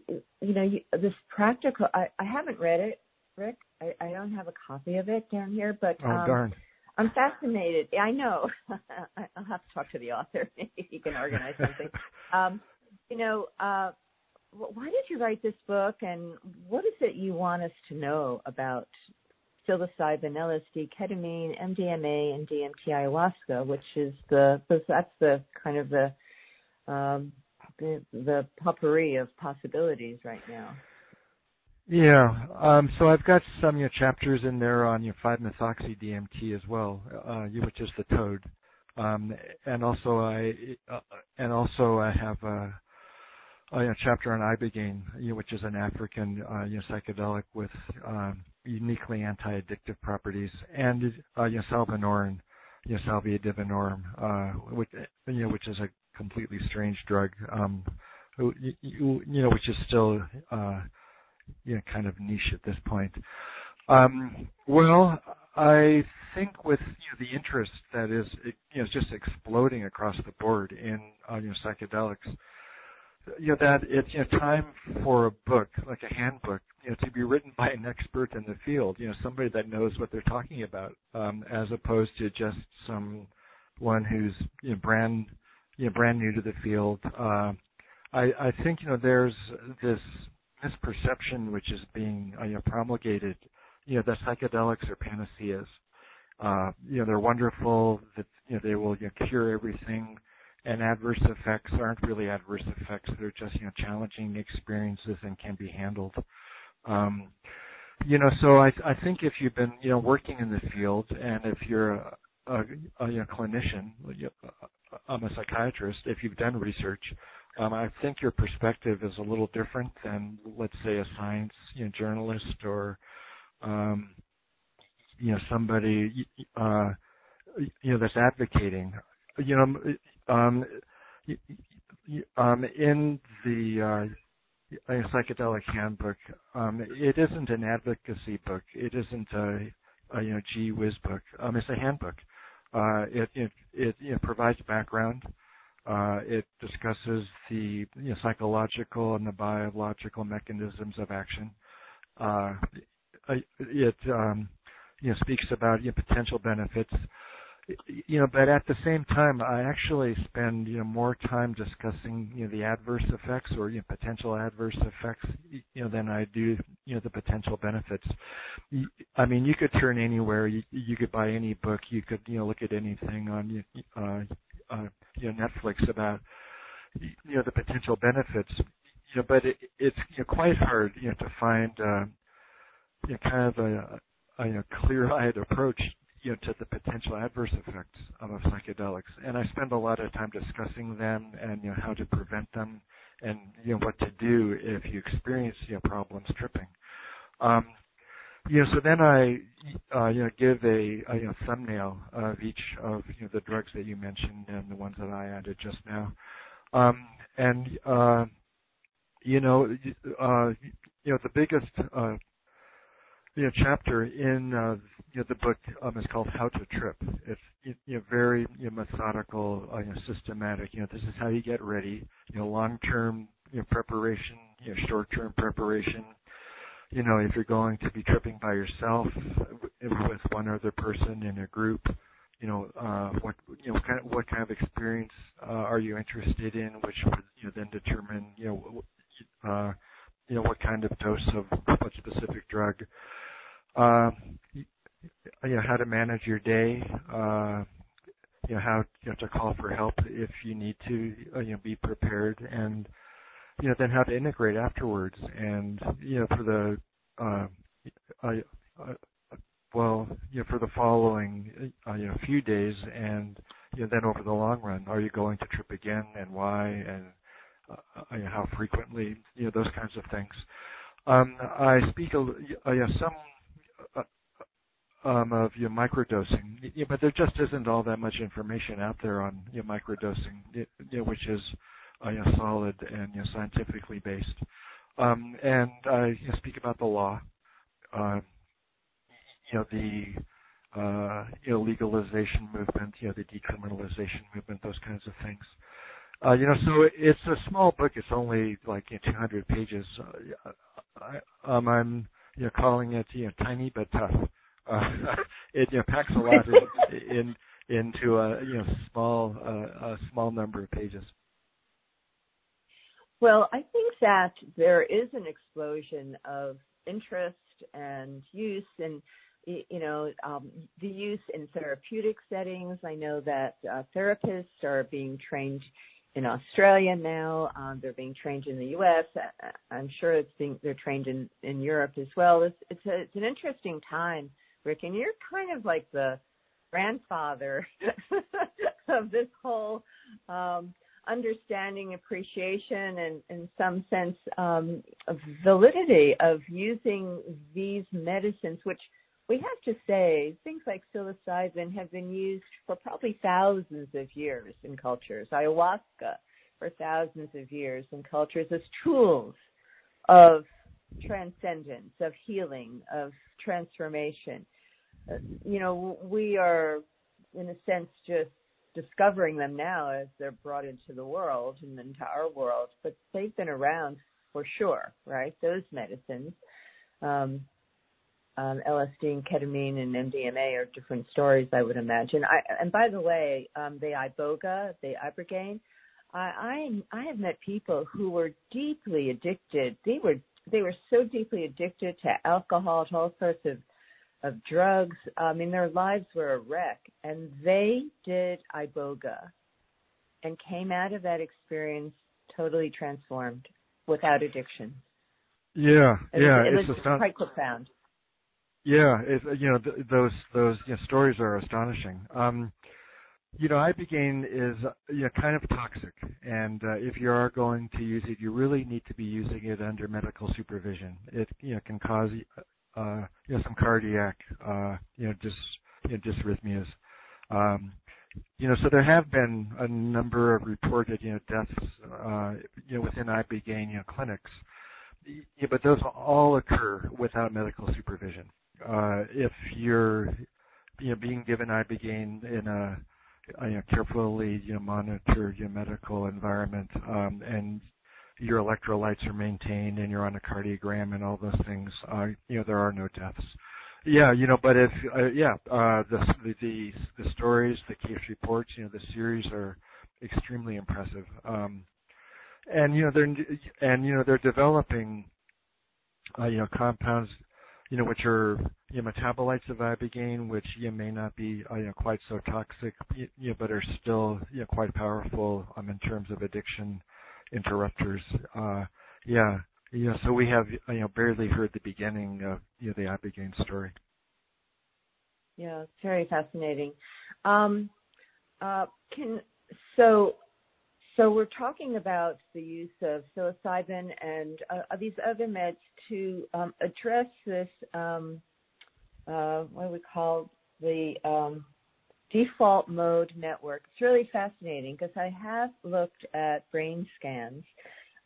A: you know, you, this practical. I, I haven't read it, Rick. I, I don't have a copy of it down here, but
B: oh um, darn.
A: I'm fascinated. I know. I'll have to talk to the author. Maybe he can organize something. Um, you know, uh, why did you write this book, and what is it you want us to know about psilocybin, LSD, ketamine, MDMA, and DMT ayahuasca, which is the that's the kind of the um, the, the potpourri of possibilities right now.
B: Yeah. Um, so I've got some chapters in there on your know, 5-methoxy DMT as well, uh, which is the toad. Um, and also I uh, and also I have a, a chapter on ibogaine, which is an African uh, you know, psychedelic with um, uniquely anti-addictive properties, and uh, you know, salvinorin, you know, salvia divinorum, uh, which you know, which is a completely strange drug, um, you, you know, which is still uh, you know, kind of niche at this point. Um, well, I think with you know, the interest that is you know just exploding across the board in uh, you know psychedelics, you know that it's you know time for a book like a handbook you know to be written by an expert in the field, you know somebody that knows what they're talking about, um, as opposed to just some one who's you know brand you know brand new to the field. Uh, I, I think you know there's this misperception which is being uh, you know, promulgated. You know, that psychedelics are panaceas. Uh, you know, they're wonderful. That you know they will you know, cure everything, and adverse effects aren't really adverse effects. They're just you know challenging experiences and can be handled. Um, you know, so I I think if you've been you know working in the field and if you're a, a, a you know, clinician, I'm a psychiatrist. If you've done research, I think your perspective is a little different than, let's say, a science journalist or, um, you know, somebody, uh, you know, that's advocating. You know, um, um, in the uh, psychedelic handbook, um, it isn't an advocacy book. It isn't a, a you know gee whiz book. Um, it's a handbook. Uh, it provides background. Uh, it discusses the you know, psychological and the biological mechanisms of action. Uh, it um, you know, speaks about you know, potential benefits. You know, but at the same time, I actually spend you know more time discussing you know the adverse effects or you know potential adverse effects you know than I do you know the potential benefits. I mean, you could turn anywhere. You, you could buy any book. You could you know look at anything on uh, uh, you know Netflix about you know the potential benefits. You know, but it, it's you know, quite hard you know to find uh, you know, kind of a, a you know, clear-eyed approach you know to the potential adverse effects of psychedelics. And I spend a lot of time discussing them and you know how to prevent them and you know what to do if you experience you know problems tripping. Um, you know, so then I, uh, you know, give a, a you know, thumbnail of each of you know, the drugs that you mentioned and the ones that I added just now. Um, and uh, you know, uh, you know, the biggest uh, you know chapter in uh, you know, the book um, is called How to Trip. It's you know very you know, methodical, uh, you know, systematic. You know, this is how you get ready. You know, long-term you know, preparation, you know, short-term preparation you know, if you're going to be tripping by yourself with one other person in a group, you know, uh, what you know, kind of, what kind of experience uh, are you interested in, which would you know then determine you know, uh, you know what kind of dose of what specific drug. Uh, you know how to manage your day. Uh, you know how you have to call for help if you need to. Uh, you know, be prepared and you know, then how to integrate afterwards. And you know, for the uh, uh, uh, well, you know, for the following uh, you know few days, and you know, then over the long run, are you going to trip again, and why, and uh, uh you know, how frequently, you know, those kinds of things. Um, I speak a, uh, yeah, some uh, um, of your know, microdosing, yeah, but there just isn't all that much information out there on you know, microdosing, you know, which is uh, you know, solid and you know, scientifically based. Um, and I you speak about the law, uh, you know, the uh, you know, legalization movement, you know, the decriminalization movement, those kinds of things. Uh, you know, so it's a small book. It's only like you know, 200 pages. Uh, I, um, I'm you know calling it you know tiny but tough. Uh, it you know packs a lot in, in into a you know small uh, a small number of pages.
A: Well, I think that there is an explosion of interest and use and you know um, the use in therapeutic settings. I know that uh, therapists are being trained in Australia now. Um, they're being trained in the U.S. I'm sure it's being they're trained in in Europe as well. It's it's, a, it's an interesting time, Rick, and you're kind of like the grandfather of this whole um, understanding, appreciation, and in some sense um, validity of using these medicines, which we have to say things like psilocybin have been used for probably thousands of years in cultures, ayahuasca for thousands of years in cultures as tools of transcendence, of healing, of transformation. Uh, you know, we are, in a sense, just discovering them now as they're brought into the world and into our world, but they've been around for sure, right? Those medicines. Um, um, LSD and ketamine and MDMA are different stories, I would imagine. I, and by the way, um, the iboga, the ibogaine, I, I I have met people who were deeply addicted. They were they were so deeply addicted to alcohol, to all sorts of of drugs. I mean, their lives were a wreck, and they did iboga, and came out of that experience totally transformed, without addiction.
B: Yeah, yeah,
A: it
B: it's
A: was quite profound.
B: Yeah, it, you know th- those those you know, stories are astonishing. Um, you know, ibogaine is you know kind of toxic, and uh, if you are going to use it, you really need to be using it under medical supervision. It you know can cause you know some cardiac uh, you know dis you know, dysrhythmias. Um, you know, so there have been a number of reported you know deaths uh, you know within ibogaine you know clinics. But those all occur without medical supervision uh, if you're you know being given ibogaine in a, you know, carefully you know, monitored you know, medical environment um, and your electrolytes are maintained and you're on a cardiogram and all those things, uh, you know there are no deaths. Yeah, you know, but if uh, yeah, uh, the, the the stories, the case reports, you know, the series are extremely impressive. Um, and you know they're and you know they're developing uh, you know compounds you know, which are you know, metabolites of ibogaine, which you know, may not be uh, you know, quite so toxic, you know, but are still you know, quite powerful um, in terms of addiction interrupters. Uh, yeah, know, so we have you know barely heard the beginning of you know the ibogaine story.
A: Yeah, it's very fascinating. Um, uh, can so so we're talking about the use of psilocybin and uh, these other meds to um, address this, um, uh, what we call the um, default mode network. It's really fascinating because I have looked at brain scans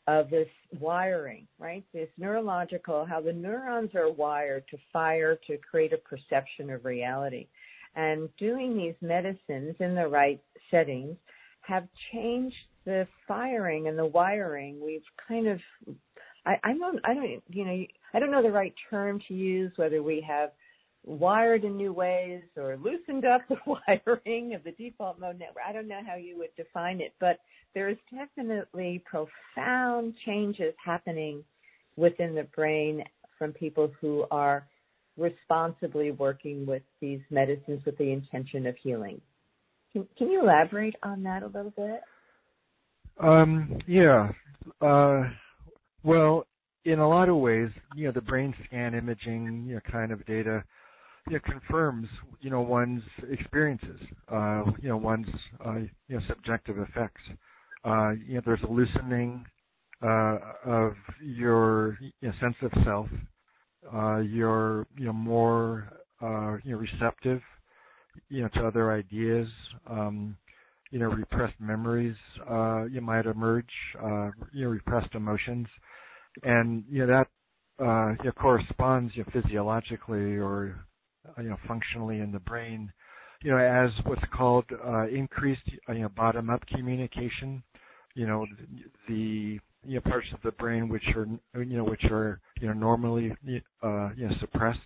A: of this wiring, right? This neurological, how the neurons are wired to fire to create a perception of reality. And doing these medicines in the right settings have changed the firing and the wiring. We've kind of, I, I don't, I don't, you know, I don't know the right term to use, whether we have wired in new ways or loosened up the wiring of the default mode network. I don't know how you would define it, but there is definitely profound changes happening within the brain from people who are responsibly working with these medicines with the intention of healing. Can, can you elaborate on that a little bit?
B: Um, yeah. Uh, well, in a lot of ways, you know, the brain scan imaging, you know, kind of data, know, confirms you know one's experiences, uh, you know one's uh, you know subjective effects. Uh, you know, there's a loosening uh, of your you know, sense of self. Uh, you're you know more uh, you know receptive you know to other ideas. Um, you know, repressed memories uh, you might emerge. Uh, you know, repressed emotions, and you know that uh, you know, corresponds you know, physiologically or uh, you know functionally in the brain. You know, as what's called uh, increased uh, you know bottom-up communication. You know, the you know parts of the brain which are you know which are you know normally uh, you know suppressed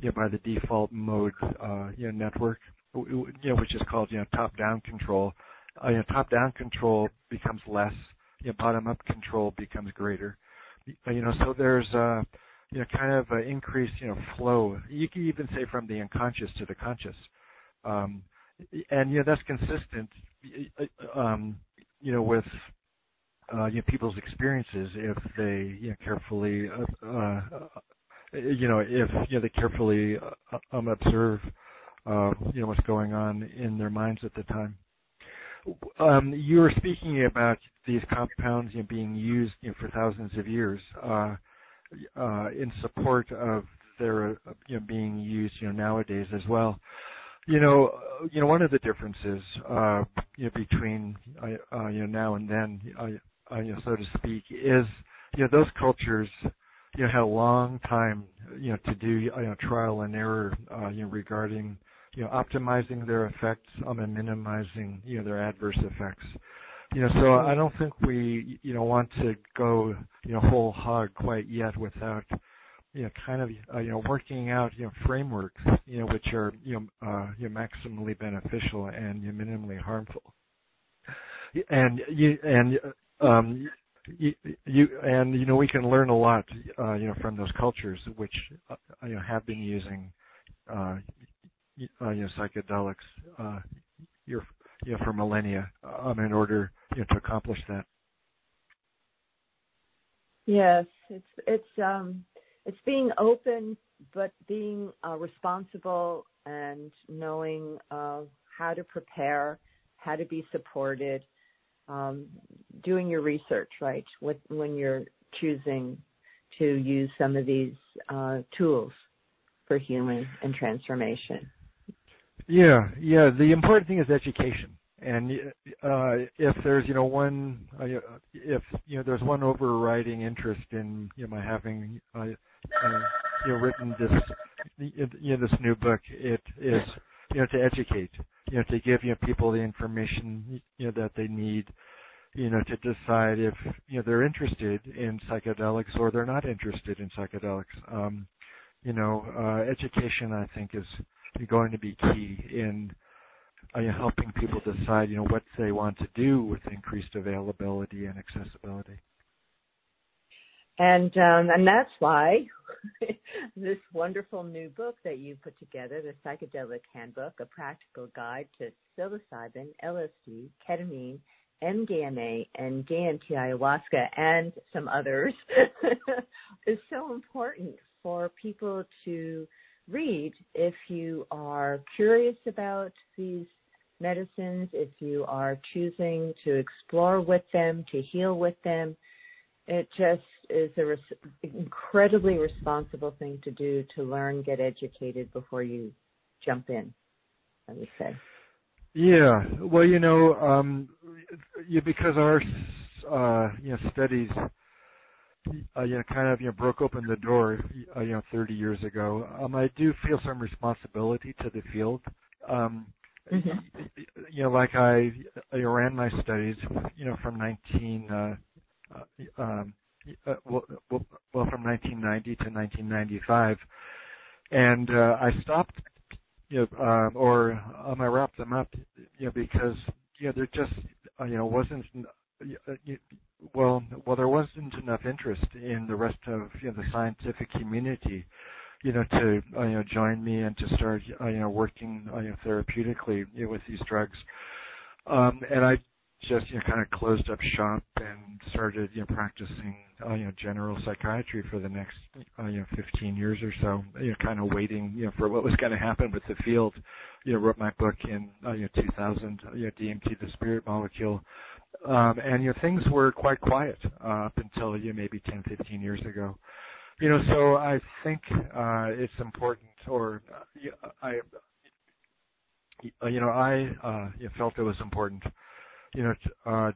B: you know by the default mode uh, you know network you know which is called you know top down control uh, you know top down control becomes less you know bottom up control becomes greater uh, you know so there's uh you know kind of an increased you know flow you can even say from the unconscious to the conscious um and you know that's consistent uh, um you know with uh, you know, people's experiences if they you know, carefully uh, uh, you know if you know they carefully uh, um, observe uh, you know what's going on in their minds at the time. Um, you were speaking about these compounds you know, being used you know, for thousands of years uh, uh, in support of their you know, being used you know, nowadays as well. You know, you know, one of the differences, uh, you know, between, uh, you know, now and then, uh, uh, you know, so to speak, is you know those cultures you know had a long time you know to do you know trial and error uh, you know regarding you know optimizing their effects um, and minimizing you know their adverse effects. You know, so I don't think we you know want to go you know whole hog quite yet without you know kind of uh, you know working out you know frameworks you know which are you know uh, you know maximally beneficial and you know, minimally harmful. And you and um, you, you and you know we can learn a lot uh, you know from those cultures which uh, you know have been using uh, uh, you know psychedelics uh, you know for millennia um, in order you know to accomplish that.
A: Yes, it's it's um it's being open but being uh, responsible and knowing uh, how to prepare, how to be supported um, doing your research, right? With, when you're choosing to use some of these uh, tools for healing and transformation.
B: Yeah, yeah. The important thing is education, and uh, if there's you know one, uh, if you know there's one overriding interest in you know my having uh, uh, you know written this you know this new book, it is you know to educate you know, to give you know people the information you know that they need, you know, to decide if you know they're interested in psychedelics or they're not interested in psychedelics. Um, you know, uh, education I think is going to be key in uh, helping people decide, you know, what they want to do with increased availability and accessibility.
A: And um, and that's why this wonderful new book that you put together, the Psychedelic Handbook, a practical guide to psilocybin, LSD, ketamine, MDMA, and DMT ayahuasca, and some others, is so important for people to read if you are curious about these medicines, if you are choosing to explore with them, to heal with them it just is an res- incredibly responsible thing to do to learn, get educated before you jump in. I would say.
B: Yeah, well, you know, um, because our uh, you know studies, uh, you know, kind of you know broke open the door, uh, you know, 30 years ago. Um, I do feel some responsibility to the field. Um, mm-hmm. You know, like I, I ran my studies, you know, from 19. Uh, uh, um, uh, well, well, from 1990 to 1995, and uh, I stopped, you know, um, or um, I wrapped them up, you know, because you know there just uh, you know wasn't uh, well well there wasn't enough interest in the rest of you know the scientific community you know to uh, you know join me and to start uh, you know working uh, you know therapeutically you know, with these drugs um and i just you know kind of closed up shop and started you know practicing uh, you know general psychiatry for the next uh, you know 15 years or so you know kind of waiting you know for what was going to happen with the field you know wrote my book in uh, you know 2000 you know DMT the spirit molecule um and you know things were quite quiet uh, up until you know, maybe 10 15 years ago. You know so I think uh it's important or uh, I you know I uh felt it was important you know, uh,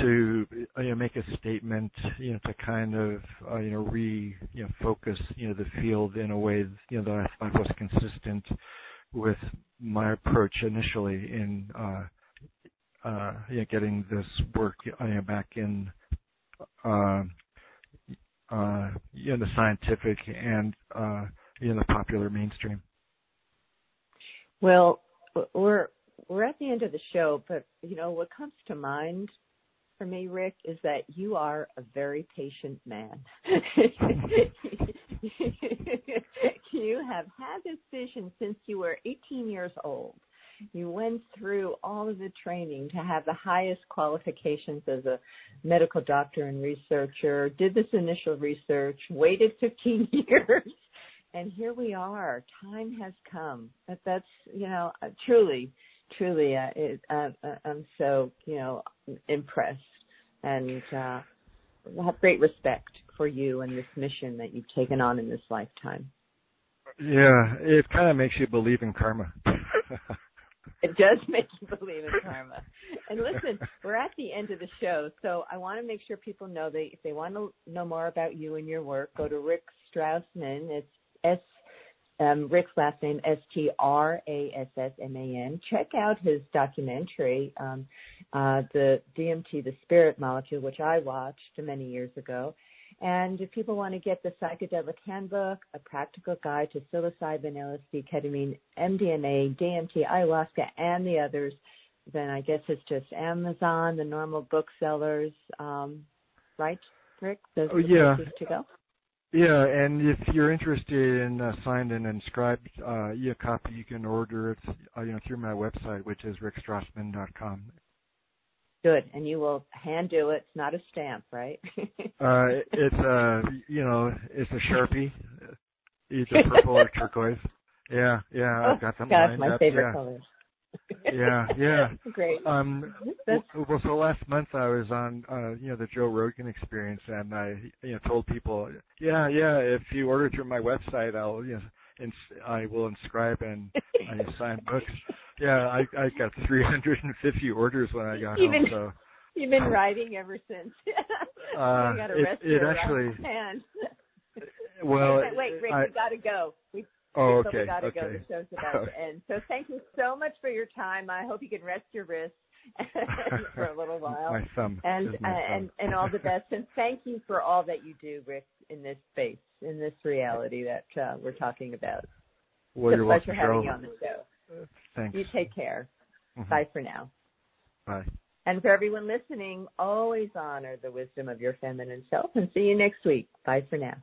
B: to uh, you know make a statement, you know, to kind of uh, you know re you know focus you know the field in a way you know that I thought was consistent with my approach initially in uh, uh, know, getting this work know, back in uh, uh, in the scientific and uh, in the popular mainstream.
A: Well, we're we're at the end of the show, but you know what comes to mind for me, Rick, is that you are a very patient man. you have had this vision since you were 18 years old. You went through all of the training to have the highest qualifications as a medical doctor and researcher, did this initial research, waited 15 years, and here we are. Time has come. That that's, you know, truly truly, uh, it, uh, uh, I'm so you know impressed and uh, have great respect for you and this mission that you've taken on in this lifetime.
B: Yeah, it kind of makes you believe in karma.
A: it does make you believe in karma. And listen, we're at the end of the show, so I want to make sure people know that if they want to know more about you and your work, go to Rick Strassman. It's S um, Rick's last name S T R A S S M A N. Check out his documentary, um, uh, the DMT, the Spirit Molecule, which I watched many years ago. And if people want to get the psychedelic handbook, a practical guide to psilocybin, LSD, ketamine, MDMA, DMT, ayahuasca, and the others, then I guess it's just Amazon, the normal booksellers, um, right, Rick? Those
B: oh, yeah.
A: to go.
B: Yeah, and if you're interested in uh, signed and inscribed uh, e-copy, you can order it, uh, you know, through my website, which is rickstrassman.com.
A: Good, and you will hand do it. It's not a stamp, right?
B: uh, it's a, you know, it's a sharpie, either purple or turquoise. Yeah, yeah,
A: oh,
B: I've got them
A: gosh,
B: lined
A: my
B: up.
A: favorite
B: yeah.
A: colors
B: yeah, yeah.
A: Great.
B: Um, well, so last month I was on, uh, you know, the Joe Rogan Experience, and I, you know, told people, yeah, yeah, if you order through my website, I'll, you know, ins- I will inscribe and I sign books. Yeah, I I got 350 orders when I got
A: you've
B: home.
A: Been,
B: so
A: you've been writing ever since.
B: uh,
A: it,
B: it actually. Well,
A: wait, wait, Rick,
B: I,
A: we gotta go. We
B: Oh, okay.
A: we gotta
B: okay.
A: go. The show's about to end. So thank you so much for your time. I hope you can rest your wrists for a little while.
B: my thumb.
A: And
B: my
A: uh, and and all the best. And thank you for all that you do, Rick, in this space, in this reality that uh, we're talking about.
B: Well,
A: it's
B: you're
A: a pleasure
B: welcome,
A: having you on the show.
B: Thanks.
A: You take care.
B: Mm-hmm.
A: Bye for now.
B: Bye.
A: And for everyone listening, always honor the wisdom of your feminine self and see you next week. Bye for now.